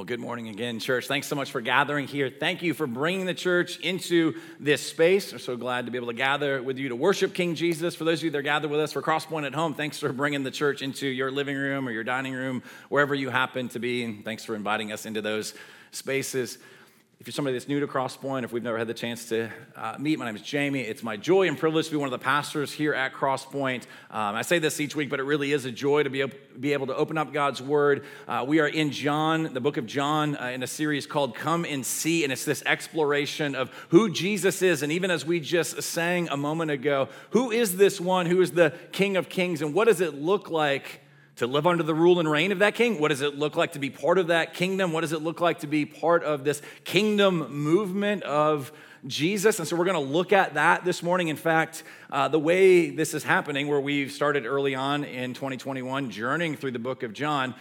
Well, good morning again, church. Thanks so much for gathering here. Thank you for bringing the church into this space. We're so glad to be able to gather with you to worship King Jesus. For those of you that are gathered with us for Crosspoint at home, thanks for bringing the church into your living room or your dining room, wherever you happen to be. And thanks for inviting us into those spaces. If you're somebody that's new to Crosspoint, if we've never had the chance to uh, meet, my name is Jamie. It's my joy and privilege to be one of the pastors here at Crosspoint. Um, I say this each week, but it really is a joy to be able, be able to open up God's Word. Uh, we are in John, the book of John, uh, in a series called Come and See, and it's this exploration of who Jesus is. And even as we just sang a moment ago, who is this one who is the King of Kings, and what does it look like? To live under the rule and reign of that king? What does it look like to be part of that kingdom? What does it look like to be part of this kingdom movement of Jesus? And so we're going to look at that this morning. In fact, uh, the way this is happening, where we've started early on in 2021, journeying through the book of John,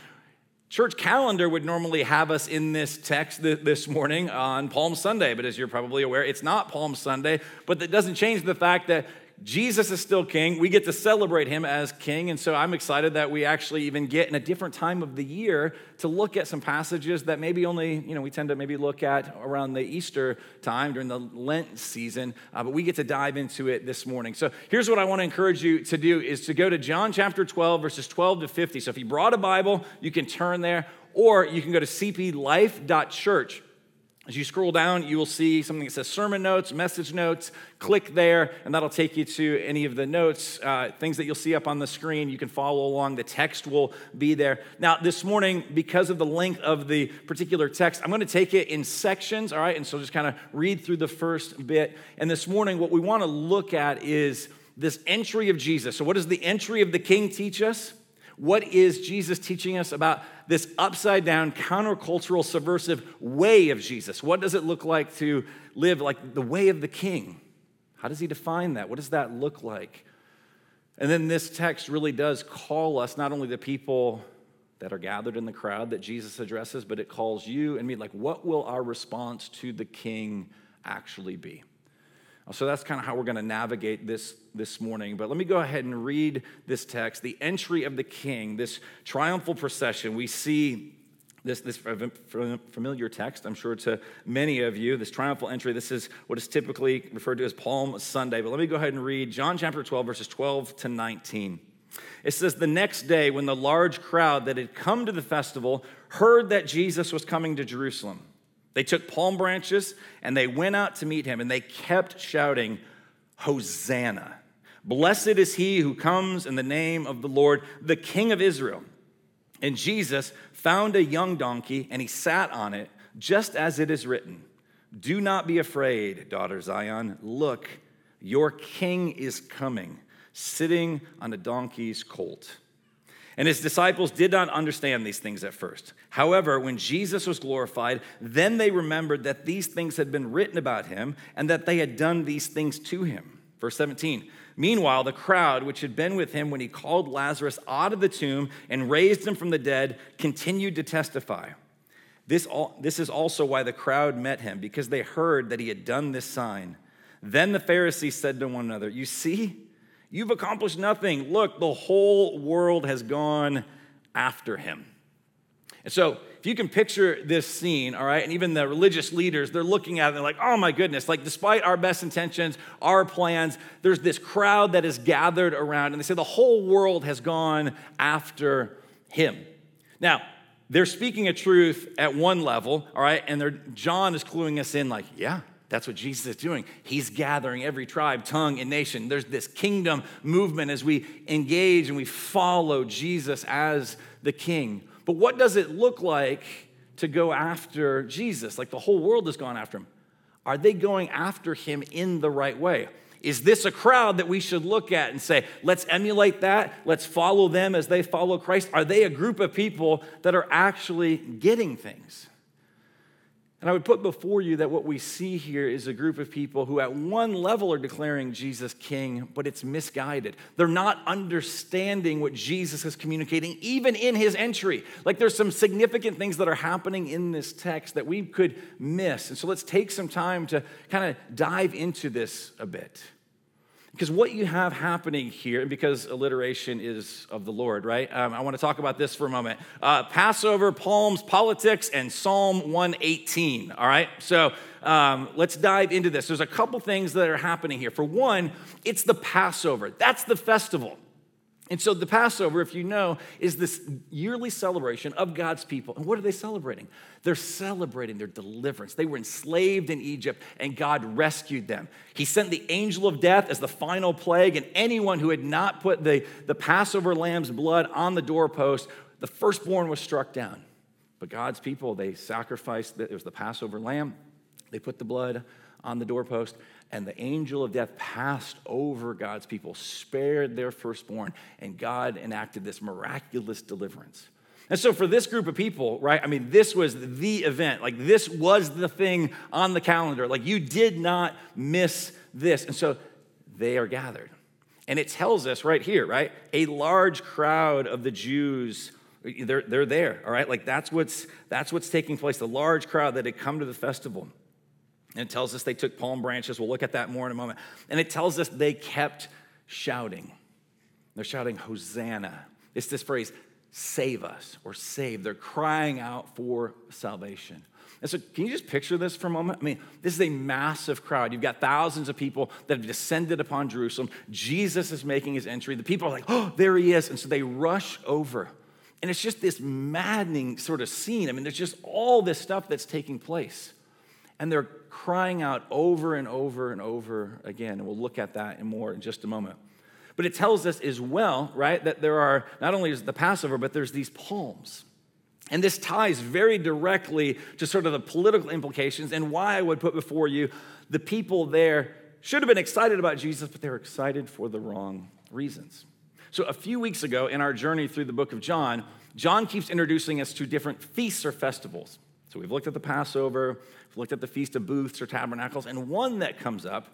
church calendar would normally have us in this text this morning on Palm Sunday, but as you're probably aware, it's not Palm Sunday. But that doesn't change the fact that Jesus is still king. We get to celebrate him as king. And so I'm excited that we actually even get in a different time of the year to look at some passages that maybe only, you know, we tend to maybe look at around the Easter time during the Lent season. Uh, but we get to dive into it this morning. So here's what I want to encourage you to do is to go to John chapter 12, verses 12 to 50. So if you brought a Bible, you can turn there, or you can go to cplife.church. As you scroll down, you will see something that says sermon notes, message notes. Click there, and that'll take you to any of the notes, uh, things that you'll see up on the screen. You can follow along. The text will be there. Now, this morning, because of the length of the particular text, I'm going to take it in sections, all right? And so just kind of read through the first bit. And this morning, what we want to look at is this entry of Jesus. So, what does the entry of the king teach us? What is Jesus teaching us about this upside down, countercultural, subversive way of Jesus? What does it look like to live like the way of the king? How does he define that? What does that look like? And then this text really does call us, not only the people that are gathered in the crowd that Jesus addresses, but it calls you and me, like, what will our response to the king actually be? So that's kind of how we're going to navigate this this morning. But let me go ahead and read this text. The entry of the king, this triumphal procession. We see this, this familiar text, I'm sure to many of you, this triumphal entry. This is what is typically referred to as Palm Sunday. But let me go ahead and read John chapter 12, verses 12 to 19. It says, The next day, when the large crowd that had come to the festival heard that Jesus was coming to Jerusalem, they took palm branches and they went out to meet him and they kept shouting, Hosanna. Blessed is he who comes in the name of the Lord, the King of Israel. And Jesus found a young donkey and he sat on it, just as it is written Do not be afraid, daughter Zion. Look, your king is coming, sitting on a donkey's colt. And his disciples did not understand these things at first. However, when Jesus was glorified, then they remembered that these things had been written about him and that they had done these things to him. Verse 17. Meanwhile, the crowd, which had been with him when he called Lazarus out of the tomb and raised him from the dead, continued to testify. This, all, this is also why the crowd met him, because they heard that he had done this sign. Then the Pharisees said to one another, You see, You've accomplished nothing. Look, the whole world has gone after him. And so, if you can picture this scene, all right, and even the religious leaders, they're looking at it and they're like, oh my goodness, like despite our best intentions, our plans, there's this crowd that is gathered around, and they say the whole world has gone after him. Now, they're speaking a truth at one level, all right, and John is cluing us in, like, yeah, that's what Jesus is doing. He's gathering every tribe, tongue, and nation. There's this kingdom movement as we engage and we follow Jesus as the king. But what does it look like to go after Jesus? Like the whole world has gone after him. Are they going after him in the right way? Is this a crowd that we should look at and say, let's emulate that? Let's follow them as they follow Christ? Are they a group of people that are actually getting things? And I would put before you that what we see here is a group of people who, at one level, are declaring Jesus king, but it's misguided. They're not understanding what Jesus is communicating, even in his entry. Like there's some significant things that are happening in this text that we could miss. And so let's take some time to kind of dive into this a bit. Because what you have happening here, and because alliteration is of the Lord, right? Um, I want to talk about this for a moment. Uh, Passover, palms, politics, and Psalm 118, all right? So um, let's dive into this. There's a couple things that are happening here. For one, it's the Passover, that's the festival. And so the Passover, if you know, is this yearly celebration of God's people. And what are they celebrating? They're celebrating their deliverance. They were enslaved in Egypt, and God rescued them. He sent the angel of death as the final plague, and anyone who had not put the, the Passover lamb's blood on the doorpost, the firstborn was struck down. But God's people, they sacrificed, it was the Passover lamb. They put the blood on the doorpost, and the angel of death passed over God's people, spared their firstborn, and God enacted this miraculous deliverance. And so, for this group of people, right, I mean, this was the event. Like, this was the thing on the calendar. Like, you did not miss this. And so, they are gathered. And it tells us right here, right, a large crowd of the Jews. They're, they're there, all right? Like that's what's, that's what's taking place, the large crowd that had come to the festival. And it tells us they took palm branches. We'll look at that more in a moment. And it tells us they kept shouting. They're shouting, Hosanna. It's this phrase, save us or save. They're crying out for salvation. And so, can you just picture this for a moment? I mean, this is a massive crowd. You've got thousands of people that have descended upon Jerusalem. Jesus is making his entry. The people are like, oh, there he is. And so they rush over. And it's just this maddening sort of scene. I mean, there's just all this stuff that's taking place. And they're crying out over and over and over again. And we'll look at that in more in just a moment. But it tells us as well, right, that there are not only is the Passover, but there's these palms. And this ties very directly to sort of the political implications and why I would put before you the people there should have been excited about Jesus, but they were excited for the wrong reasons. So, a few weeks ago in our journey through the book of John, John keeps introducing us to different feasts or festivals. So, we've looked at the Passover, we've looked at the Feast of Booths or Tabernacles, and one that comes up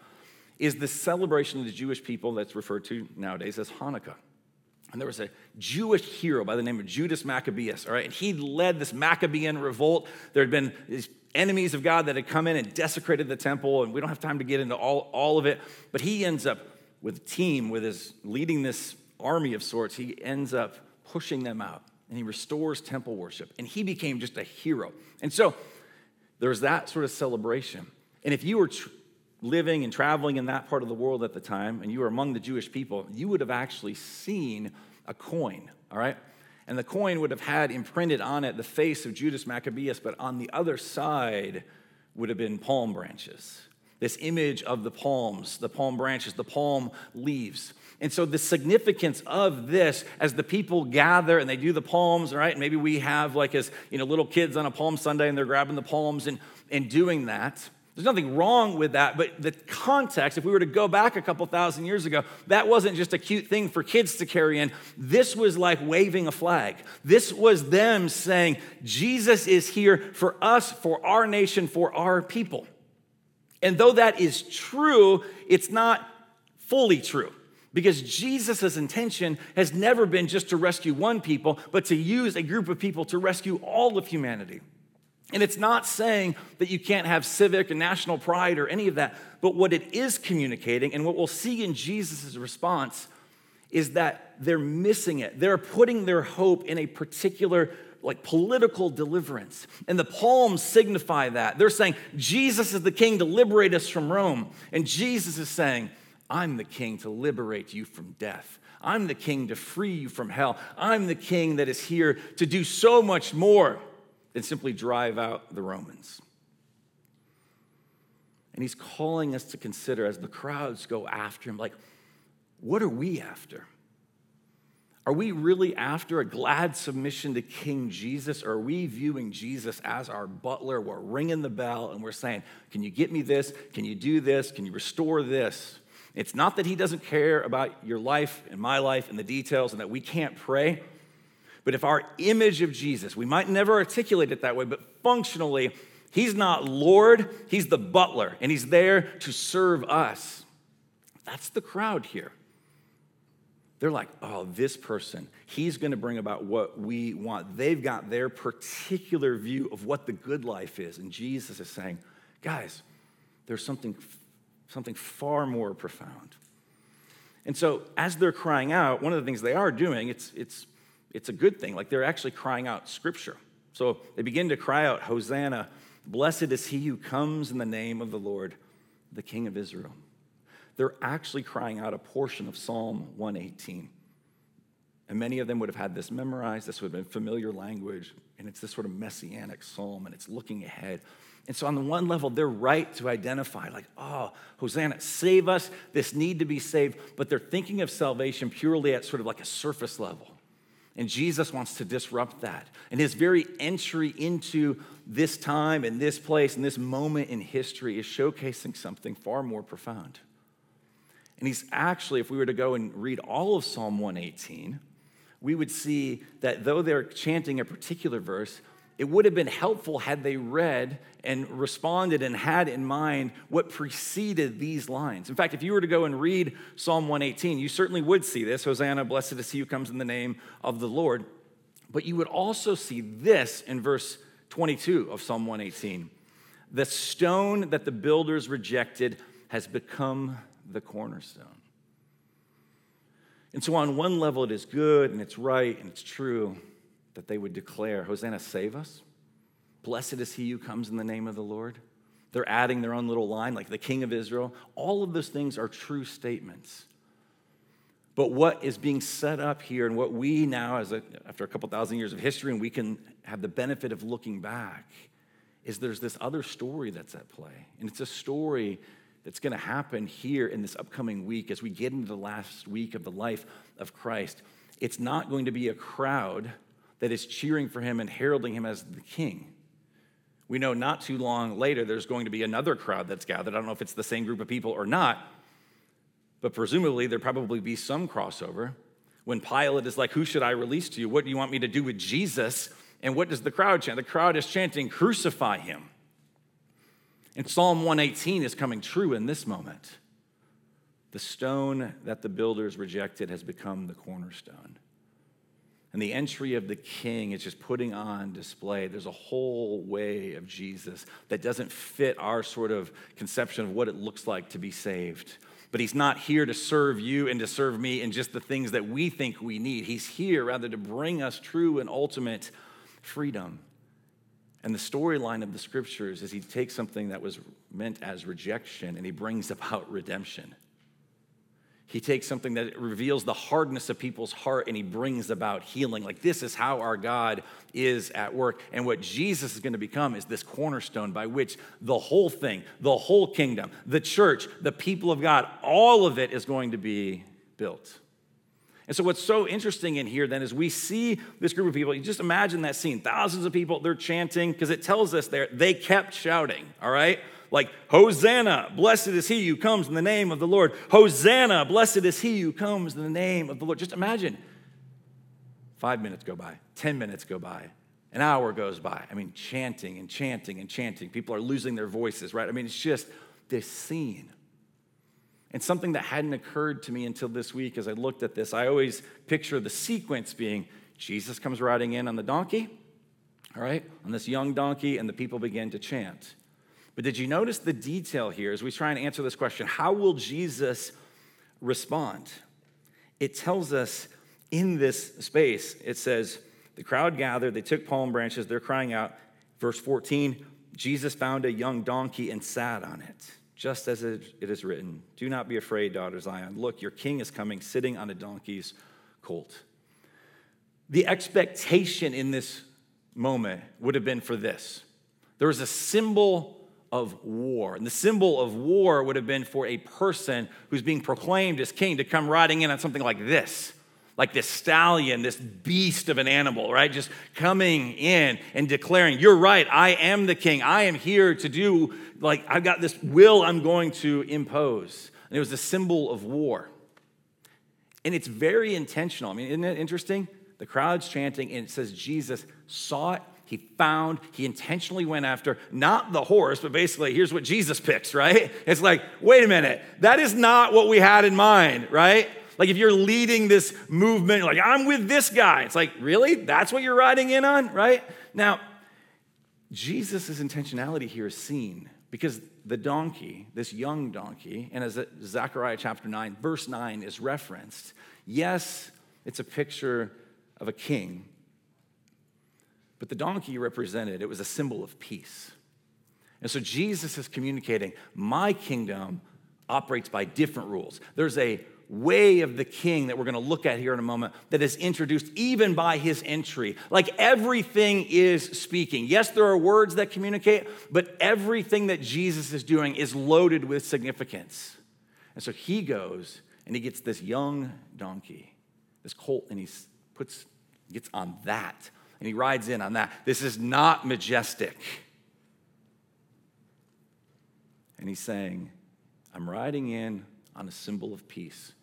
is the celebration of the Jewish people that's referred to nowadays as Hanukkah. And there was a Jewish hero by the name of Judas Maccabeus, all right? And he led this Maccabean revolt. There had been these enemies of God that had come in and desecrated the temple, and we don't have time to get into all, all of it. But he ends up with a team, with his leading this army of sorts, he ends up pushing them out and he restores temple worship. And he became just a hero. And so there's that sort of celebration. And if you were tr- living and traveling in that part of the world at the time, and you were among the Jewish people, you would have actually seen a coin, all right? And the coin would have had imprinted on it the face of Judas Maccabeus, but on the other side would have been palm branches. This image of the palms, the palm branches, the palm leaves. And so, the significance of this, as the people gather and they do the palms, right? Maybe we have, like, as you know, little kids on a Palm Sunday and they're grabbing the palms and, and doing that. There's nothing wrong with that, but the context, if we were to go back a couple thousand years ago, that wasn't just a cute thing for kids to carry in. This was like waving a flag. This was them saying, Jesus is here for us, for our nation, for our people. And though that is true, it's not fully true. Because Jesus' intention has never been just to rescue one people, but to use a group of people to rescue all of humanity. And it's not saying that you can't have civic and national pride or any of that, but what it is communicating, and what we'll see in Jesus' response, is that they're missing it. They're putting their hope in a particular like political deliverance. And the palms signify that. They're saying, Jesus is the king to liberate us from Rome. And Jesus is saying, I'm the king to liberate you from death. I'm the king to free you from hell. I'm the king that is here to do so much more than simply drive out the Romans. And he's calling us to consider as the crowds go after him, like, what are we after? Are we really after a glad submission to King Jesus, or are we viewing Jesus as our butler? We're ringing the bell and we're saying, Can you get me this? Can you do this? Can you restore this? It's not that he doesn't care about your life and my life and the details and that we can't pray. But if our image of Jesus, we might never articulate it that way, but functionally, he's not Lord, he's the butler, and he's there to serve us. That's the crowd here. They're like, oh, this person, he's going to bring about what we want. They've got their particular view of what the good life is. And Jesus is saying, guys, there's something, something far more profound. And so, as they're crying out, one of the things they are doing, it's, it's, it's a good thing. Like they're actually crying out scripture. So they begin to cry out, Hosanna, blessed is he who comes in the name of the Lord, the King of Israel. They're actually crying out a portion of Psalm 118. And many of them would have had this memorized. This would have been familiar language. And it's this sort of messianic psalm, and it's looking ahead. And so, on the one level, they're right to identify, like, oh, Hosanna, save us, this need to be saved. But they're thinking of salvation purely at sort of like a surface level. And Jesus wants to disrupt that. And his very entry into this time and this place and this moment in history is showcasing something far more profound. And he's actually, if we were to go and read all of Psalm 118, we would see that though they're chanting a particular verse, it would have been helpful had they read and responded and had in mind what preceded these lines. In fact, if you were to go and read Psalm 118, you certainly would see this Hosanna, blessed is he who comes in the name of the Lord. But you would also see this in verse 22 of Psalm 118 The stone that the builders rejected has become the cornerstone. And so, on one level, it is good and it's right and it's true that they would declare, Hosanna, save us. Blessed is he who comes in the name of the Lord. They're adding their own little line, like the King of Israel. All of those things are true statements. But what is being set up here, and what we now, as a, after a couple thousand years of history, and we can have the benefit of looking back, is there's this other story that's at play. And it's a story that's going to happen here in this upcoming week as we get into the last week of the life of Christ. It's not going to be a crowd that is cheering for him and heralding him as the king. We know not too long later there's going to be another crowd that's gathered. I don't know if it's the same group of people or not, but presumably there probably be some crossover. When Pilate is like, Who should I release to you? What do you want me to do with Jesus? And what does the crowd chant? The crowd is chanting, Crucify him. And Psalm 118 is coming true in this moment. The stone that the builders rejected has become the cornerstone. And the entry of the king is just putting on display. There's a whole way of Jesus that doesn't fit our sort of conception of what it looks like to be saved. But he's not here to serve you and to serve me in just the things that we think we need. He's here rather to bring us true and ultimate freedom. And the storyline of the scriptures is he takes something that was meant as rejection and he brings about redemption. He takes something that reveals the hardness of people's heart and he brings about healing. Like, this is how our God is at work. And what Jesus is going to become is this cornerstone by which the whole thing, the whole kingdom, the church, the people of God, all of it is going to be built. And so, what's so interesting in here then is we see this group of people. You just imagine that scene thousands of people, they're chanting because it tells us there, they kept shouting, all right? Like Hosanna, blessed is he who comes in the name of the Lord. Hosanna, blessed is he who comes in the name of the Lord. Just imagine five minutes go by, 10 minutes go by, an hour goes by. I mean, chanting and chanting and chanting. People are losing their voices, right? I mean, it's just this scene. And something that hadn't occurred to me until this week as I looked at this, I always picture the sequence being Jesus comes riding in on the donkey, all right, on this young donkey, and the people begin to chant. But did you notice the detail here as we try and answer this question? How will Jesus respond? It tells us in this space, it says, the crowd gathered, they took palm branches, they're crying out. Verse 14, Jesus found a young donkey and sat on it, just as it is written Do not be afraid, daughter Zion. Look, your king is coming, sitting on a donkey's colt. The expectation in this moment would have been for this there was a symbol of war. And the symbol of war would have been for a person who's being proclaimed as king to come riding in on something like this, like this stallion, this beast of an animal, right? Just coming in and declaring, You're right, I am the king. I am here to do, like, I've got this will I'm going to impose. And it was a symbol of war. And it's very intentional. I mean, isn't it interesting? The crowd's chanting, and it says Jesus saw it he found, he intentionally went after not the horse, but basically, here's what Jesus picks, right? It's like, wait a minute, that is not what we had in mind, right? Like if you're leading this movement, like, I'm with this guy. It's like, really? That's what you're riding in on, right? Now, Jesus' intentionality here is seen because the donkey, this young donkey, and as Zechariah chapter 9, verse 9 is referenced, yes, it's a picture of a king, but the donkey represented, it was a symbol of peace. And so Jesus is communicating, my kingdom operates by different rules. There's a way of the king that we're going to look at here in a moment that is introduced even by his entry. Like everything is speaking. Yes, there are words that communicate, but everything that Jesus is doing is loaded with significance. And so he goes and he gets this young donkey, this colt, and he puts gets on that and he rides in on that. This is not majestic. And he's saying, I'm riding in on a symbol of peace.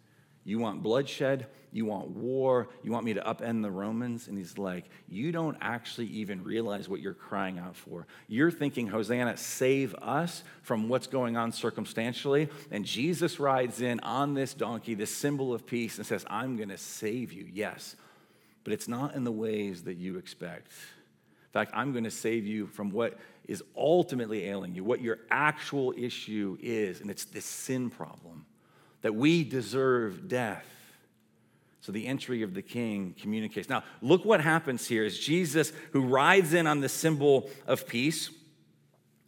You want bloodshed? You want war? You want me to upend the Romans? And he's like, You don't actually even realize what you're crying out for. You're thinking, Hosanna, save us from what's going on circumstantially. And Jesus rides in on this donkey, this symbol of peace, and says, I'm going to save you. Yes, but it's not in the ways that you expect. In fact, I'm going to save you from what is ultimately ailing you, what your actual issue is, and it's this sin problem that we deserve death. So the entry of the king communicates. Now, look what happens here is Jesus who rides in on the symbol of peace.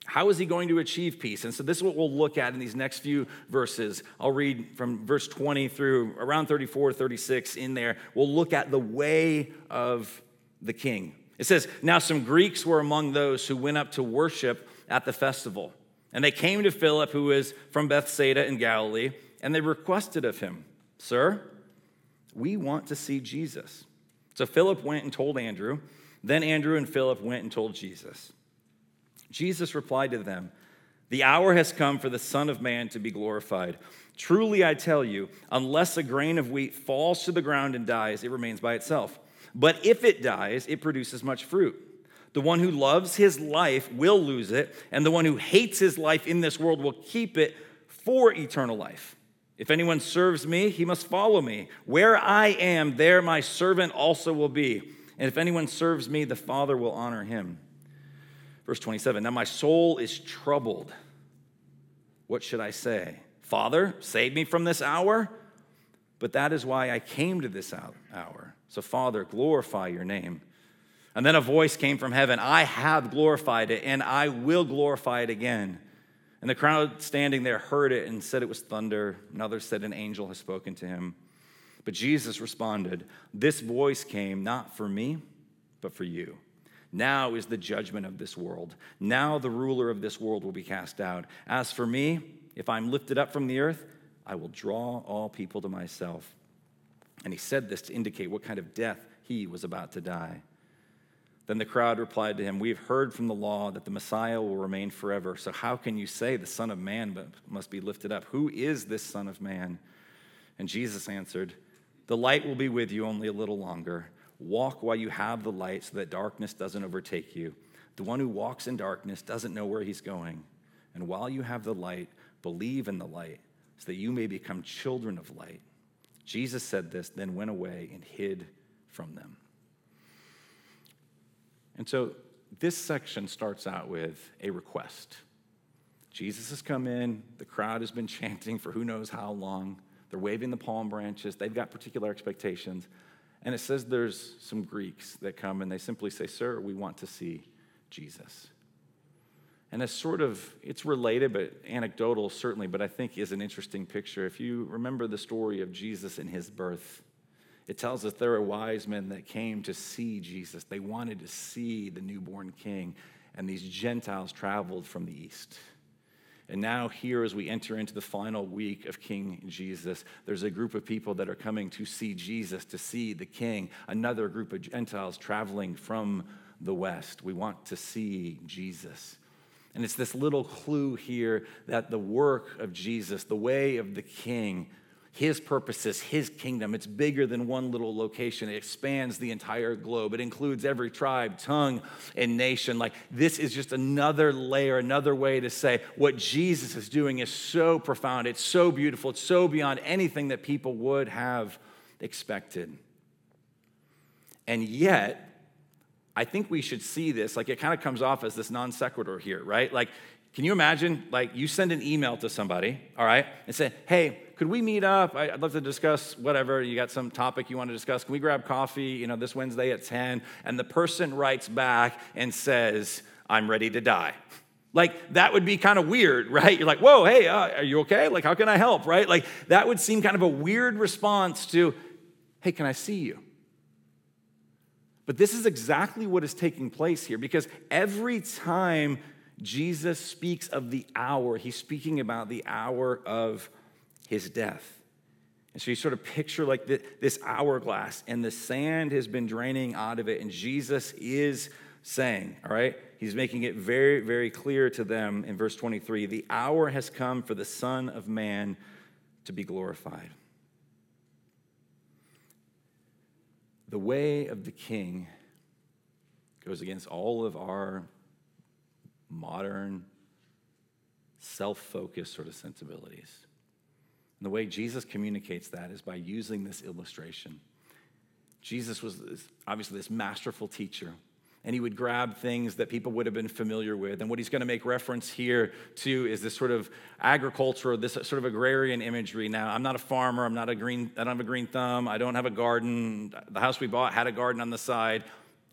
How is he going to achieve peace? And so this is what we'll look at in these next few verses. I'll read from verse 20 through around 34, 36 in there. We'll look at the way of the king. It says, Now some Greeks were among those who went up to worship at the festival. And they came to Philip, who was from Bethsaida in Galilee and they requested of him, Sir, we want to see Jesus. So Philip went and told Andrew. Then Andrew and Philip went and told Jesus. Jesus replied to them, The hour has come for the Son of Man to be glorified. Truly I tell you, unless a grain of wheat falls to the ground and dies, it remains by itself. But if it dies, it produces much fruit. The one who loves his life will lose it, and the one who hates his life in this world will keep it for eternal life. If anyone serves me, he must follow me. Where I am, there my servant also will be. And if anyone serves me, the Father will honor him. Verse 27 Now my soul is troubled. What should I say? Father, save me from this hour? But that is why I came to this hour. So, Father, glorify your name. And then a voice came from heaven I have glorified it, and I will glorify it again. And the crowd standing there heard it and said it was thunder. Another said an angel has spoken to him. But Jesus responded, This voice came not for me, but for you. Now is the judgment of this world. Now the ruler of this world will be cast out. As for me, if I'm lifted up from the earth, I will draw all people to myself. And he said this to indicate what kind of death he was about to die. Then the crowd replied to him, We have heard from the law that the Messiah will remain forever. So how can you say the Son of Man must be lifted up? Who is this Son of Man? And Jesus answered, The light will be with you only a little longer. Walk while you have the light so that darkness doesn't overtake you. The one who walks in darkness doesn't know where he's going. And while you have the light, believe in the light so that you may become children of light. Jesus said this, then went away and hid from them. And so this section starts out with a request. Jesus has come in, the crowd has been chanting for who knows how long. They're waving the palm branches, they've got particular expectations. And it says there's some Greeks that come and they simply say, Sir, we want to see Jesus. And it's sort of, it's related, but anecdotal certainly, but I think is an interesting picture. If you remember the story of Jesus and his birth, it tells us there are wise men that came to see Jesus. They wanted to see the newborn king, and these Gentiles traveled from the east. And now, here, as we enter into the final week of King Jesus, there's a group of people that are coming to see Jesus, to see the king, another group of Gentiles traveling from the west. We want to see Jesus. And it's this little clue here that the work of Jesus, the way of the king, his purposes, his kingdom. It's bigger than one little location. It expands the entire globe. It includes every tribe, tongue, and nation. Like this is just another layer, another way to say what Jesus is doing is so profound. It's so beautiful. It's so beyond anything that people would have expected. And yet, I think we should see this. Like it kind of comes off as this non sequitur here, right? Like, can you imagine, like, you send an email to somebody, all right, and say, hey, could we meet up? I'd love to discuss whatever. You got some topic you want to discuss. Can we grab coffee, you know, this Wednesday at 10? And the person writes back and says, I'm ready to die. Like, that would be kind of weird, right? You're like, whoa, hey, uh, are you okay? Like, how can I help, right? Like, that would seem kind of a weird response to, hey, can I see you? But this is exactly what is taking place here because every time Jesus speaks of the hour, he's speaking about the hour of his death. And so you sort of picture like this hourglass, and the sand has been draining out of it, and Jesus is saying, all right, he's making it very, very clear to them in verse 23 the hour has come for the Son of Man to be glorified. The way of the king goes against all of our modern, self focused sort of sensibilities. And the way Jesus communicates that is by using this illustration. Jesus was obviously this masterful teacher and he would grab things that people would have been familiar with. And what he's going to make reference here to is this sort of agriculture, this sort of agrarian imagery. Now, I'm not a farmer. I'm not a green. I don't have a green thumb. I don't have a garden. The house we bought had a garden on the side.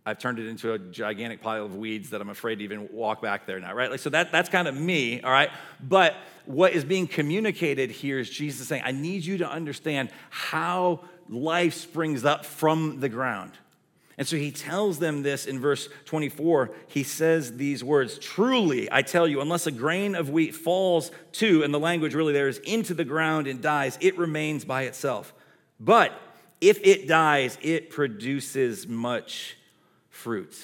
I've turned it into a gigantic pile of weeds that I'm afraid to even walk back there now, right? Like, so that, that's kind of me, all right? But what is being communicated here is Jesus saying, I need you to understand how life springs up from the ground. And so he tells them this in verse 24. He says these words Truly, I tell you, unless a grain of wheat falls to, and the language really there is into the ground and dies, it remains by itself. But if it dies, it produces much fruit.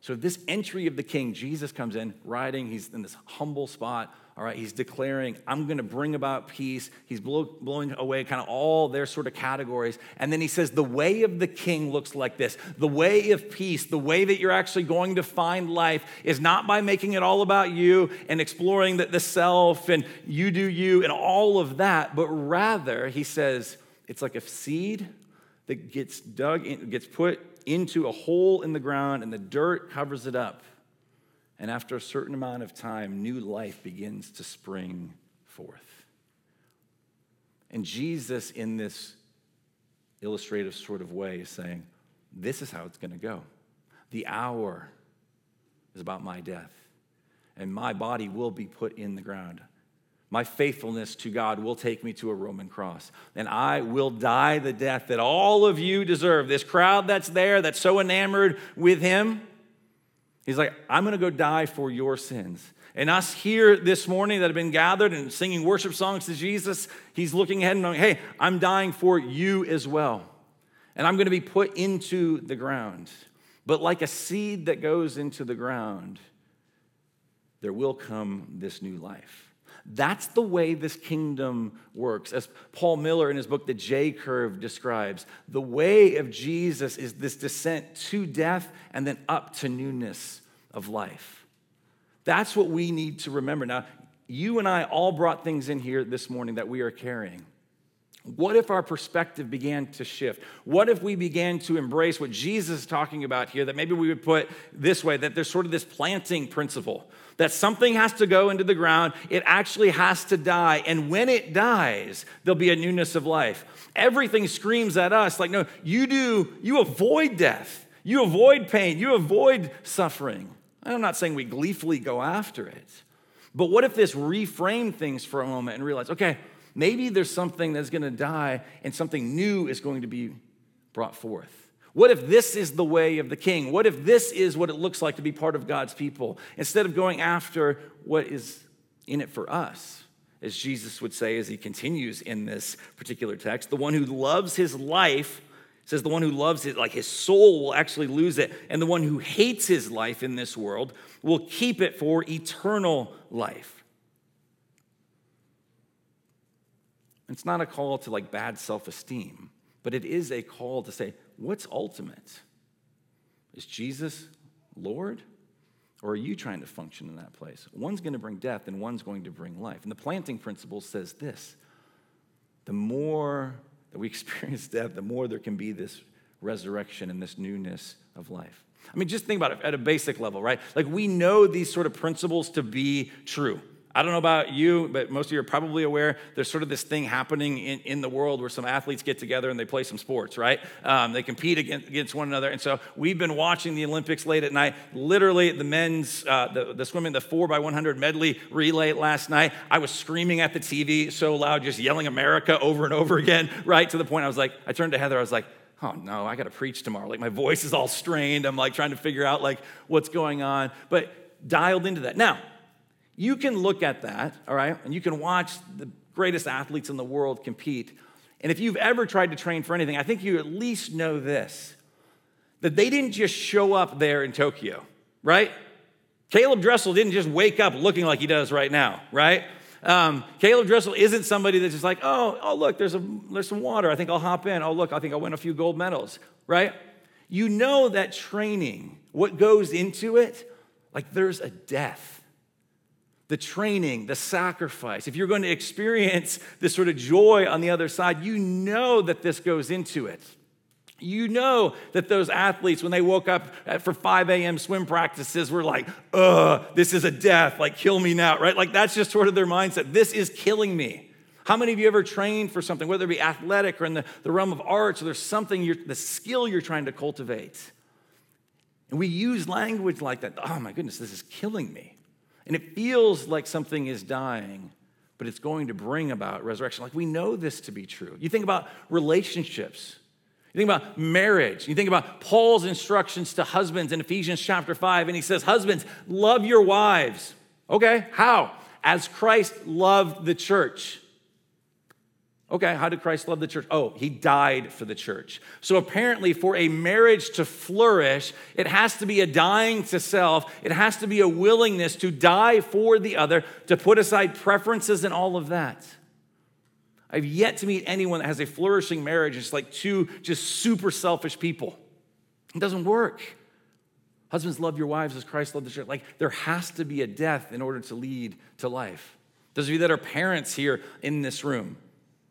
So, this entry of the king, Jesus comes in riding, he's in this humble spot all right, he's declaring, I'm going to bring about peace. He's blow, blowing away kind of all their sort of categories. And then he says, The way of the king looks like this. The way of peace, the way that you're actually going to find life is not by making it all about you and exploring the, the self and you do you and all of that, but rather, he says, it's like a seed that gets dug in, gets put into a hole in the ground and the dirt covers it up. And after a certain amount of time, new life begins to spring forth. And Jesus, in this illustrative sort of way, is saying, This is how it's going to go. The hour is about my death, and my body will be put in the ground. My faithfulness to God will take me to a Roman cross, and I will die the death that all of you deserve. This crowd that's there, that's so enamored with Him, He's like, I'm going to go die for your sins. And us here this morning that have been gathered and singing worship songs to Jesus, he's looking ahead and going, hey, I'm dying for you as well. And I'm going to be put into the ground. But like a seed that goes into the ground, there will come this new life. That's the way this kingdom works. As Paul Miller in his book, The J Curve, describes, the way of Jesus is this descent to death and then up to newness of life. That's what we need to remember. Now, you and I all brought things in here this morning that we are carrying. What if our perspective began to shift? What if we began to embrace what Jesus is talking about here? That maybe we would put this way that there's sort of this planting principle that something has to go into the ground, it actually has to die. And when it dies, there'll be a newness of life. Everything screams at us like, no, you do, you avoid death, you avoid pain, you avoid suffering. I'm not saying we gleefully go after it, but what if this reframed things for a moment and realize, okay, maybe there's something that's gonna die and something new is going to be brought forth? What if this is the way of the king? What if this is what it looks like to be part of God's people? Instead of going after what is in it for us, as Jesus would say as he continues in this particular text, the one who loves his life says the one who loves it, like his soul, will actually lose it. And the one who hates his life in this world will keep it for eternal life. It's not a call to like bad self esteem, but it is a call to say, what's ultimate? Is Jesus Lord? Or are you trying to function in that place? One's going to bring death and one's going to bring life. And the planting principle says this the more that we experience death, the more there can be this resurrection and this newness of life. I mean, just think about it at a basic level, right? Like we know these sort of principles to be true. I don't know about you, but most of you are probably aware there's sort of this thing happening in, in the world where some athletes get together and they play some sports, right? Um, they compete against, against, one another. And so we've been watching the Olympics late at night. Literally, the men's, uh, the, the swimming, the 4 by 100 medley relay last night, I was screaming at the TV so loud, just yelling America over and over again, right? To the point I was like, I turned to Heather, I was like, oh no, I got to preach tomorrow. Like my voice is all strained. I'm like trying to figure out like what's going on, but dialed into that. Now, you can look at that, all right, and you can watch the greatest athletes in the world compete. And if you've ever tried to train for anything, I think you at least know this that they didn't just show up there in Tokyo, right? Caeleb Dressel didn't just wake up looking like he does right now, right? Um, Caeleb Dressel isn't somebody that's just like, oh, oh, look, there's, a, there's some water. I think I'll hop in. Oh, look, I think I'll win a few gold medals, right? You know that training, what goes into it, like there's a death. The training, the sacrifice. If you're going to experience this sort of joy on the other side, you know that this goes into it. You know that those athletes, when they woke up for 5 a.m. swim practices, were like, ugh, this is a death, like, kill me now, right? Like, that's just sort of their mindset. This is killing me. How many of you ever trained for something, whether it be athletic or in the, the realm of arts, or there's something, you're, the skill you're trying to cultivate? And we use language like that. Oh my goodness, this is killing me. And it feels like something is dying, but it's going to bring about resurrection. Like we know this to be true. You think about relationships. You think about marriage. You think about Paul's instructions to husbands in Ephesians chapter 5, and he says, Husbands, love your wives. Okay, how? As Christ loved the church. Okay, how did Christ love the church? Oh, he died for the church. So apparently, for a marriage to flourish, it has to be a dying to self. It has to be a willingness to die for the other, to put aside preferences and all of that. I've yet to meet anyone that has a flourishing marriage. It's like two just super selfish people. It doesn't work. Husbands, love your wives as Christ loved the church. Like there has to be a death in order to lead to life. Those of you that are parents here in this room,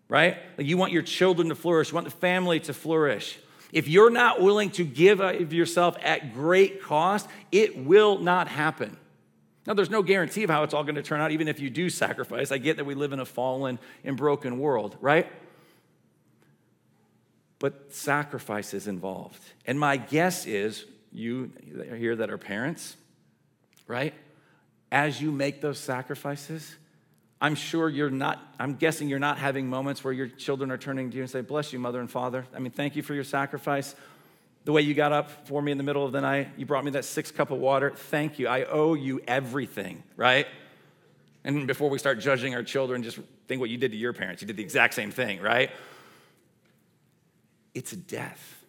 right? Like you want your children to flourish, you want the family to flourish. If you're not willing to give of yourself at great cost, it will not happen. Now, there's no guarantee of how it's all going to turn out, even if you do sacrifice. I get that we live in a fallen and broken world, right? But sacrifice is involved. And my guess is, you here that are parents, right? As you make those sacrifices, I'm sure you're not, I'm guessing you're not having moments where your children are turning to you and say, Bless you, mother and father. I mean, thank you for your sacrifice the way you got up for me in the middle of the night, you brought me that six cup of water. Thank you. I owe you everything, right? And before we start judging our children, just think what you did to your parents. You did the exact same thing, right? It's a death.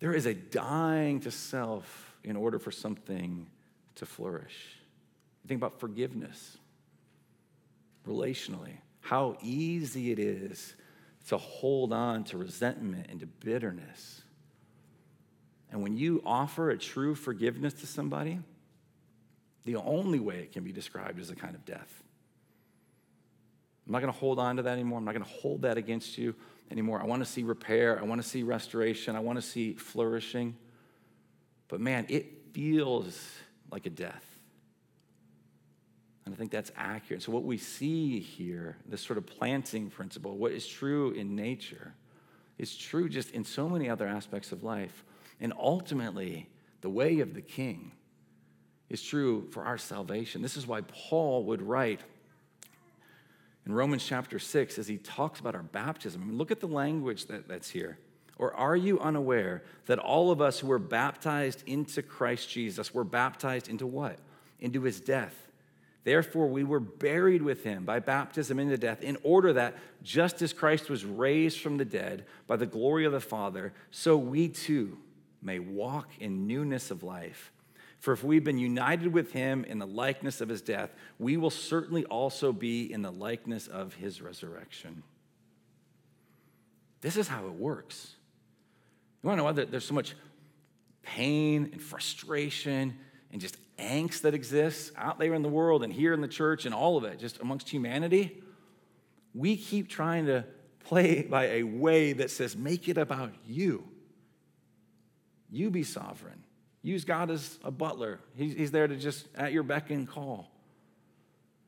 There is a dying to self in order for something to flourish. think about forgiveness relationally, how easy it is to hold on to resentment and to bitterness and when you offer a true forgiveness to somebody, the only way it can be described is a kind of death. I'm not going to hold on to that anymore. I'm not going to hold that against you anymore. I want to see repair. I want to see restoration. I want to see flourishing. But man, it feels like a death. And I think that's accurate. So, what we see here, this sort of planting principle, what is true in nature, is true just in so many other aspects of life. And ultimately, the way of the king is true for our salvation. This is why Paul would write in Romans chapter 6 as he talks about our baptism. I mean, look at the language that, that's here. Or are you unaware that all of us who were baptized into Christ Jesus were baptized into what? Into his death. Therefore, we were buried with him by baptism into death, in order that just as Christ was raised from the dead by the glory of the Father, so we too may walk in newness of life. For if we've been united with him in the likeness of his death, we will certainly also be in the likeness of his resurrection. This is how it works. You want to know why there's so much pain and frustration and just angst that exists out there in the world and here in the church and all of it, just amongst humanity? We keep trying to play by a way that says, make it about you. You be sovereign. Use God as a butler. He's, he's there to just at your beck and call.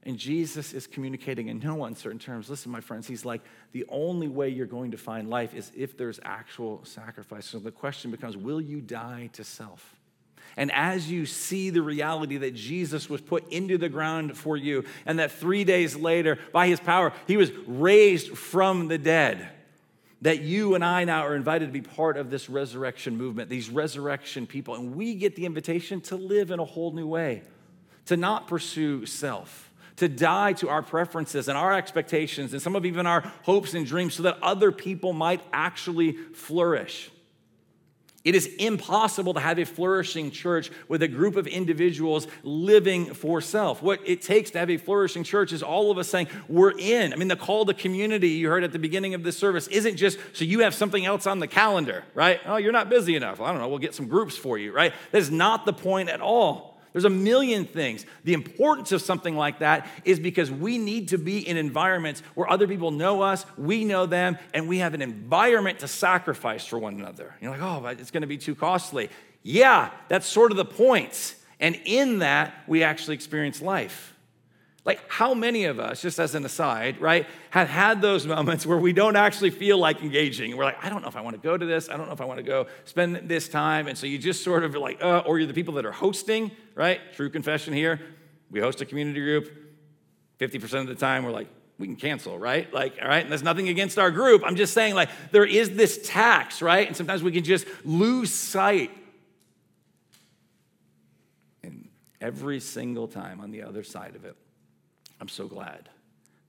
And Jesus is communicating in no uncertain terms. Listen, my friends, he's like, the only way you're going to find life is if there's actual sacrifice. So the question becomes will you die to self? And as you see the reality that Jesus was put into the ground for you, and that three days later, by his power, he was raised from the dead, that you and I now are invited to be part of this resurrection movement, these resurrection people. And we get the invitation to live in a whole new way, to not pursue self to die to our preferences and our expectations and some of even our hopes and dreams so that other people might actually flourish. It is impossible to have a flourishing church with a group of individuals living for self. What it takes to have a flourishing church is all of us saying, We're in. I mean, the call to community you heard at the beginning of this service isn't just so you have something else on the calendar, right? Oh, you're not busy enough. I don't know, we'll get some groups for you, right? That is not the point at all. There's a million things. The importance of something like that is because we need to be in environments where other people know us, we know them, and we have an environment to sacrifice for one another. You're like, oh, it's going to be too costly. Yeah, that's sort of the point. And in that, we actually experience life. Like, how many of us, just as an aside, right, have had those moments where we don't actually feel like engaging? We're like, I don't know if I want to go to this. I don't know if I want to go spend this time. And so you just sort of like, uh, or you're the people that are hosting, right? True confession here. We host a community group. 50% of the time, we're like, we can cancel, right? Like, all right, and there's nothing against our group. I'm just saying, like, there is this tax, right? And sometimes we can just lose sight. And every single time on the other side of it, I'm so glad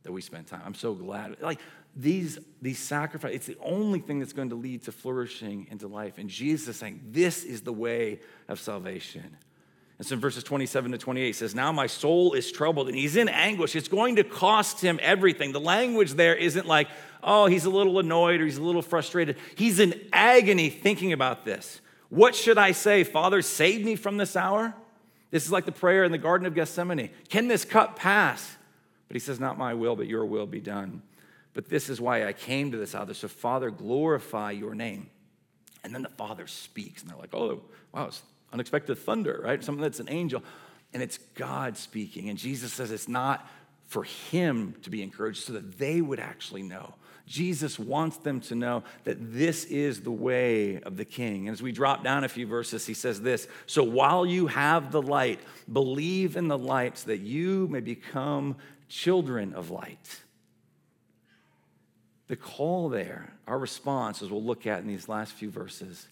that we spent time. I'm so glad. Like these, these sacrifices, it's the only thing that's going to lead to flourishing into life. And Jesus is saying, This is the way of salvation. And so in verses 27 to 28 says, Now my soul is troubled and he's in anguish. It's going to cost him everything. The language there isn't like, oh, he's a little annoyed or he's a little frustrated. He's in agony thinking about this. What should I say? Father, save me from this hour? This is like the prayer in the Garden of Gethsemane. Can this cup pass? But he says, Not my will, but your will be done. But this is why I came to this other. So, Father, glorify your name. And then the Father speaks, and they're like, Oh, wow, it's unexpected thunder, right? Something that's an angel. And it's God speaking. And Jesus says it's not for him to be encouraged so that they would actually know. Jesus wants them to know that this is the way of the king. And as we drop down a few verses, he says this So while you have the light, believe in the light so that you may become children of light. The call there, our response, as we'll look at in these last few verses,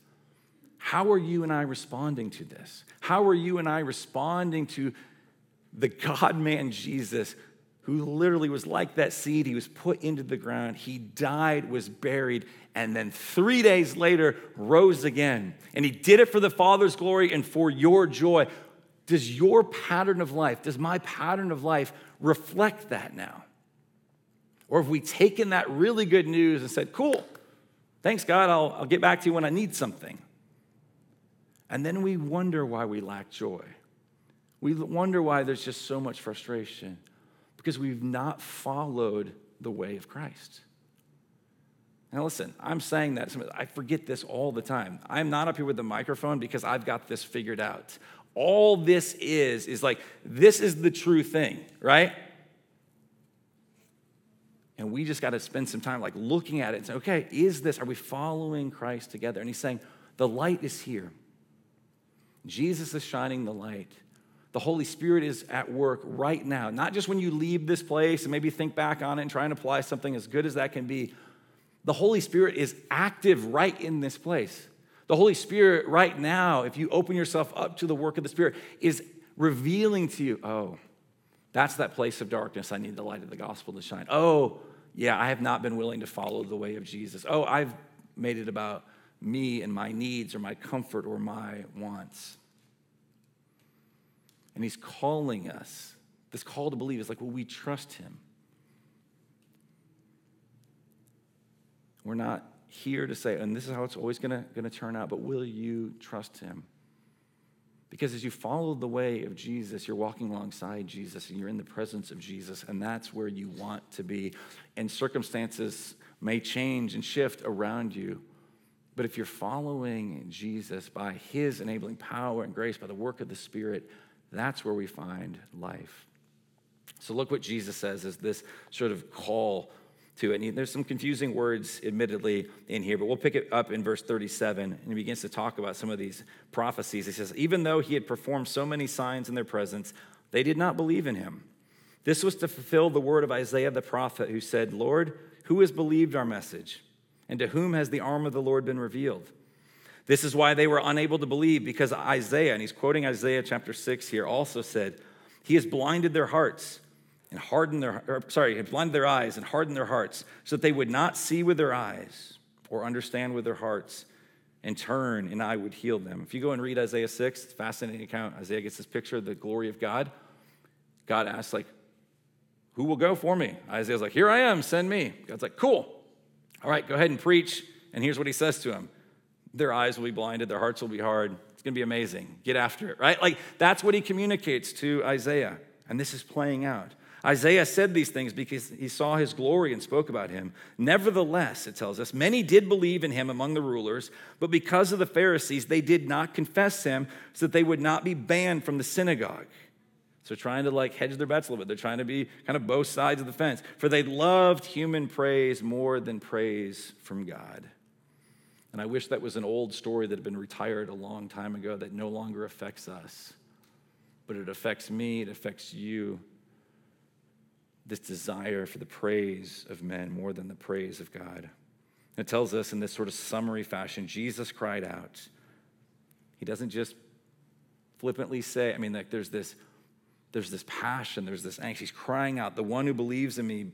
how are you and I responding to this? How are you and I responding to the God man Jesus who literally was like that seed? He was put into the ground, he died, was buried, and then three days later rose again. And he did it for the Father's glory and for your joy. Does your pattern of life, does my pattern of life reflect that now? Or have we taken that really good news and said, cool, thanks God, I'll, I'll get back to you when I need something? And then we wonder why we lack joy. We wonder why there's just so much frustration because we've not followed the way of Christ. Now, listen, I'm saying that. I forget this all the time. I'm not up here with the microphone because I've got this figured out all this is, is like, this is the true thing, right? And we just got to spend some time like looking at it and say, okay, is this, are we following Christ together? And he's saying, the light is here. Jesus is shining the light. The Holy Spirit is at work right now, not just when you leave this place and maybe think back on it and try and apply something as good as that can be. The Holy Spirit is active right in this place. The Holy Spirit, right now, if you open yourself up to the work of the Spirit, is revealing to you, oh, that's that place of darkness. I need the light of the gospel to shine. Oh, yeah, I have not been willing to follow the way of Jesus. Oh, I've made it about me and my needs or my comfort or my wants. And he's calling us. This call to believe is like, will we trust him? We're not here to say, and this is how it's always gonna, gonna turn out, but will you trust him? Because as you follow the way of Jesus, you're walking alongside Jesus and you're in the presence of Jesus, and that's where you want to be. And circumstances may change and shift around you, But if you're following Jesus by his enabling power and grace, by the work of the Spirit, that's where we find life. So look what Jesus says as this sort of call to it. And there's some confusing words, admittedly, in here, but we'll pick it up in verse 37. And he begins to talk about some of these prophecies. He says, Even though he had performed so many signs in their presence, they did not believe in him. This was to fulfill the word of Isaiah the prophet, who said, Lord, who has believed our message? And to whom has the arm of the Lord been revealed? This is why they were unable to believe, because Isaiah, and he's quoting Isaiah chapter 6 here, also said, He has blinded their hearts and hardened their, or, sorry, blinded their eyes and hardened their hearts, so that they would not see with their eyes or understand with their hearts and turn, and I would heal them. If you go and read Isaiah 6, it's a fascinating account. Isaiah gets this picture of the glory of God. God asks, like, who will go for me? Isaiah's like, here I am, send me. God's like, cool. All right, go ahead and preach. And here's what he says to him Their eyes will be blinded, their hearts will be hard. It's going to be amazing. Get after it, right? Like, that's what he communicates to Isaiah. And this is playing out. Isaiah said these things because he saw his glory and spoke about him. Nevertheless, it tells us, many did believe in him among the rulers, but because of the Pharisees, they did not confess him so that they would not be banned from the synagogue. So trying to like hedge their bets a little bit. They're trying to be kind of both sides of the fence. For they loved human praise more than praise from God. And I wish that was an old story that had been retired a long time ago that no longer affects us. But it affects me, it affects you. This desire for the praise of men more than the praise of God. It tells us in this sort of summary fashion Jesus cried out. He doesn't just flippantly say, I mean, like there's this there's this passion, there's this angst. He's crying out, The one who believes in me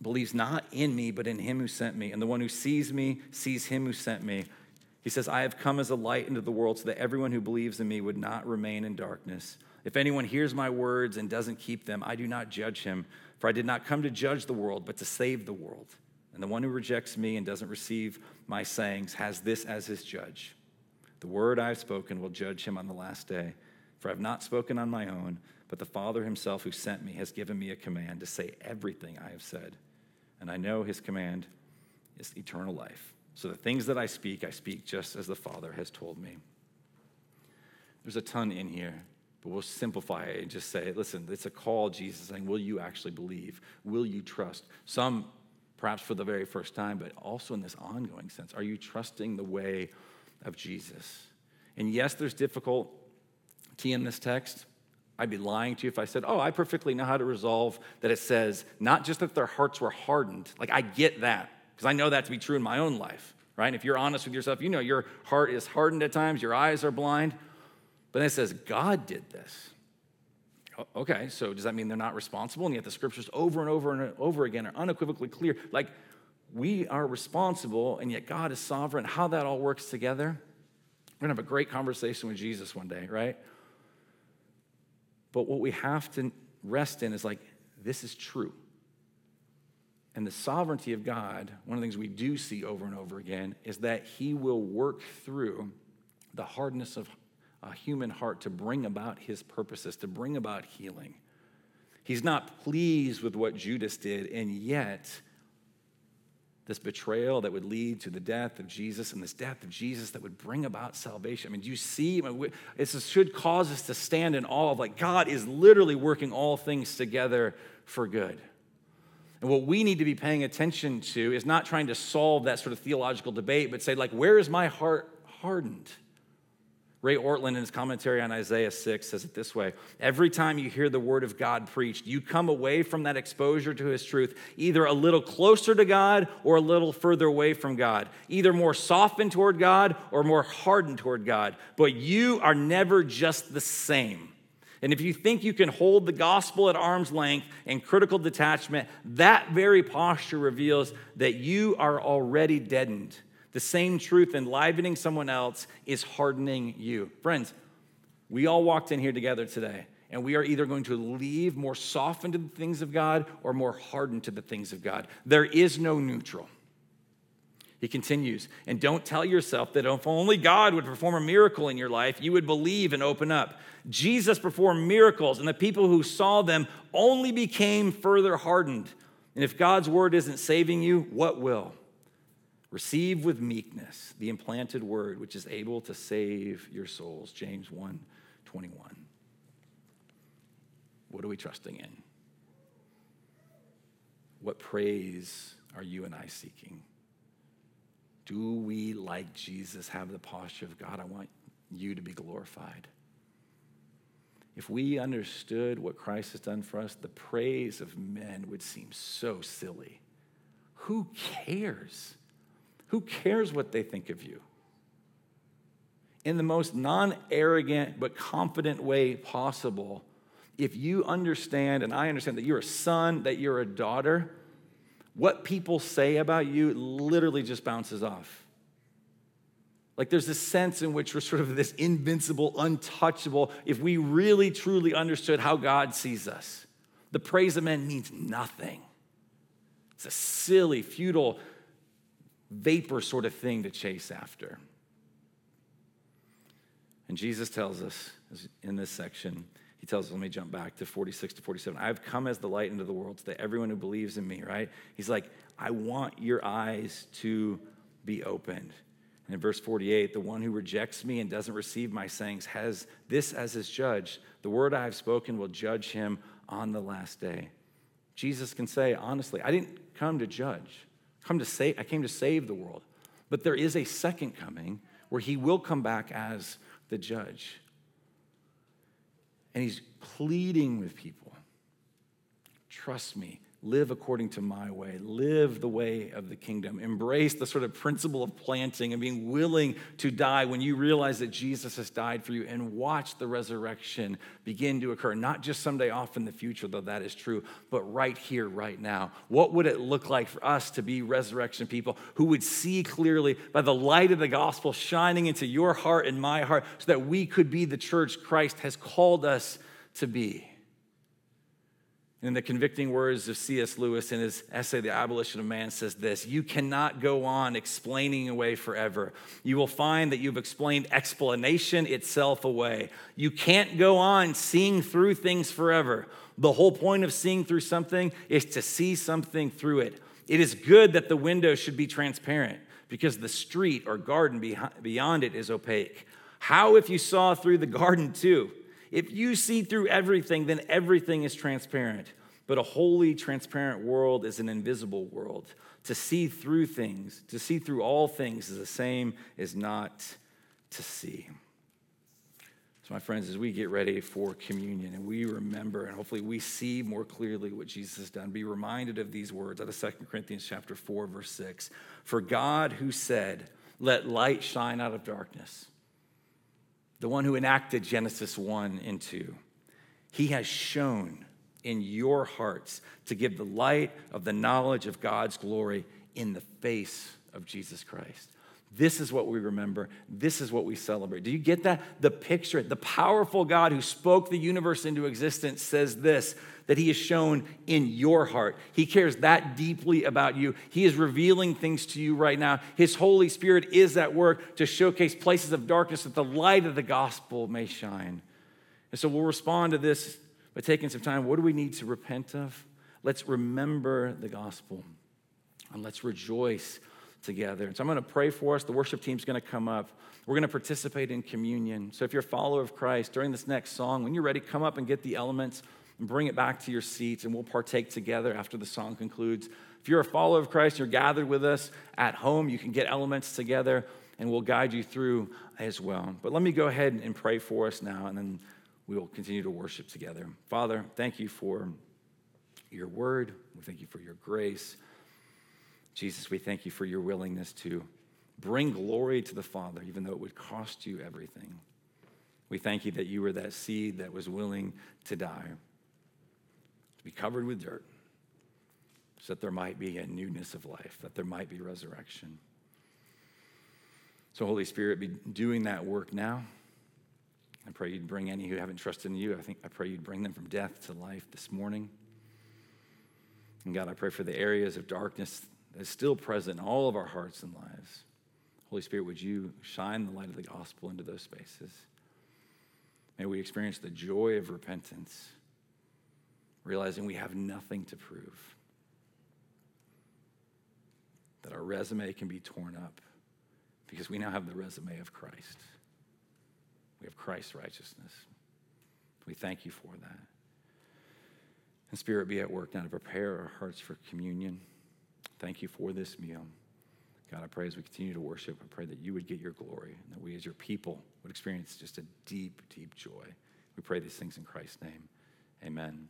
believes not in me, but in him who sent me. And the one who sees me sees him who sent me. He says, I have come as a light into the world so that everyone who believes in me would not remain in darkness. If anyone hears my words and doesn't keep them, I do not judge him, for I did not come to judge the world, but to save the world. And the one who rejects me and doesn't receive my sayings has this as his judge. The word I have spoken will judge him on the last day. For I have not spoken on my own, but the Father himself who sent me has given me a command to say everything I have said. And I know his command is eternal life. So the things that I speak, I speak just as the Father has told me. There's a ton in here, but we'll simplify it and just say, listen, it's a call, Jesus, saying, will you actually believe? Will you trust? Some perhaps for the very first time, but also in this ongoing sense. Are you trusting the way of Jesus? And yes, there's difficult key in this text, I'd be lying to you if I said, oh, I perfectly know how to resolve that it says not just that their hearts were hardened. Like, I get that, because I know that to be true in my own life, right? And if you're honest with yourself, you know your heart is hardened at times, your eyes are blind. But then it says, God did this. Okay, so does that mean they're not responsible? And yet the scriptures over and over and over again are unequivocally clear. Like, we are responsible, and yet God is sovereign. How that all works together, we're gonna have a great conversation with Jesus one day, right? But what we have to rest in is like, this is true. And the sovereignty of God, one of the things we do see over and over again, is that He will work through the hardness of a human heart to bring about His purposes, to bring about healing. He's not pleased with what Judas did, and yet, this betrayal that would lead to the death of Jesus and this death of Jesus that would bring about salvation. I mean, do you see? Mean, it should cause us to stand in awe of like God is literally working all things together for good. And what we need to be paying attention to is not trying to solve that sort of theological debate, but say, like, where is my heart hardened? Ray Ortlund, in his commentary on Isaiah 6, says it this way Every time you hear the word of God preached, you come away from that exposure to his truth either a little closer to God or a little further away from God, either more softened toward God or more hardened toward God. But you are never just the same. And if you think you can hold the gospel at arm's length in critical detachment, that very posture reveals that you are already deadened the same truth enlivening someone else is hardening you. Friends, we all walked in here together today, and we are either going to leave more softened to the things of God or more hardened to the things of God. There is no neutral. He continues, and don't tell yourself that if only God would perform a miracle in your life, you would believe and open up. Jesus performed miracles, and the people who saw them only became further hardened. And if God's word isn't saving you, what will? Receive with meekness the implanted word which is able to save your souls. James 1 21. What are we trusting in? What praise are you and I seeking? Do we, like Jesus, have the posture of God? I want you to be glorified. If we understood what Christ has done for us, the praise of men would seem so silly. Who cares? Who cares what they think of you? In the most non arrogant but confident way possible, if you understand, and I understand that you're a son, that you're a daughter, what people say about you literally just bounces off. Like there's this sense in which we're sort of this invincible, untouchable, if we really truly understood how God sees us. The praise of men means nothing. It's a silly, futile, vapor sort of thing to chase after. And Jesus tells us in this section, he tells us, let me jump back to 46 to 47. I've come as the light into the world so that everyone who believes in me, right? He's like, I want your eyes to be opened. And in verse 48, the one who rejects me and doesn't receive my sayings has this as his judge. The word I have spoken will judge him on the last day. Jesus can say, honestly, I didn't come to judge. Come to say, I came to save the world. But there is a second coming where he will come back as the judge. And he's pleading with people trust me, live according to my way, live the way of the kingdom, embrace the sort of principle of planting and being willing to die when you realize that Jesus has died for you, and watch the resurrection begin to occur. Not just someday off in the future, though that is true, but right here, right now. What would it look like for us to be resurrection people who would see clearly by the light of the gospel shining into your heart and my heart so that we could be the church Christ has called us to be? In the convicting words of C.S. Lewis in his essay, The Abolition of Man, says this You cannot go on explaining away forever. You will find that you've explained explanation itself away. You can't go on seeing through things forever. The whole point of seeing through something is to see something through it. It is good that the window should be transparent because the street or garden beyond it is opaque. How if you saw through the garden too? If you see through everything, then everything is transparent. But a wholly transparent world is an invisible world. To see through things, to see through all things, is the same as not to see. So, my friends, as we get ready for communion and we remember and hopefully we see more clearly what Jesus has done, be reminded of these words out of 2 Corinthians chapter 4, verse 6. For God who said, Let light shine out of darkness the one who enacted Genesis 1 and 2, he has shown in your hearts to give the light of the knowledge of God's glory in the face of Jesus Christ. This is what we remember. This is what we celebrate. Do you get that? The picture, the powerful God who spoke the universe into existence says this that he has shown in your heart. He cares that deeply about you. He is revealing things to you right now. His Holy Spirit is at work to showcase places of darkness that the light of the gospel may shine. And so we'll respond to this by taking some time. What do we need to repent of? Let's remember the gospel and let's rejoice together. And so I'm going to pray for us. The worship team's going to come up. We're going to participate in communion. So if you're a follower of Christ, during this next song, when you're ready, come up and get the elements and bring it back to your seats, and we'll partake together after the song concludes. If you're a follower of Christ, you're gathered with us at home, you can get elements together, and we'll guide you through as well. But let me go ahead and pray for us now, and then we will continue to worship together. Father, thank you for your word. We thank you for your grace. Jesus, we thank you for your willingness to bring glory to the Father, even though it would cost you everything. We thank you that you were that seed that was willing to die to be covered with dirt, so that there might be a newness of life, that there might be resurrection. So, Holy Spirit, be doing that work now. I pray you'd bring any who haven't trusted in you. I think I pray you'd bring them from death to life this morning. And God, I pray for the areas of darkness that is still present in all of our hearts and lives. Holy Spirit, would you shine the light of the gospel into those spaces? May we experience the joy of repentance realizing we have nothing to prove. that our resume can be torn up because we now have the resume of Christ. We have Christ's righteousness. We thank you for that. And Spirit, be at work now to prepare our hearts for communion. Thank you for this meal. God, I pray as we continue to worship, I pray that you would get your glory and that we as your people would experience just a deep, deep joy. We pray these things in Christ's name. Amen.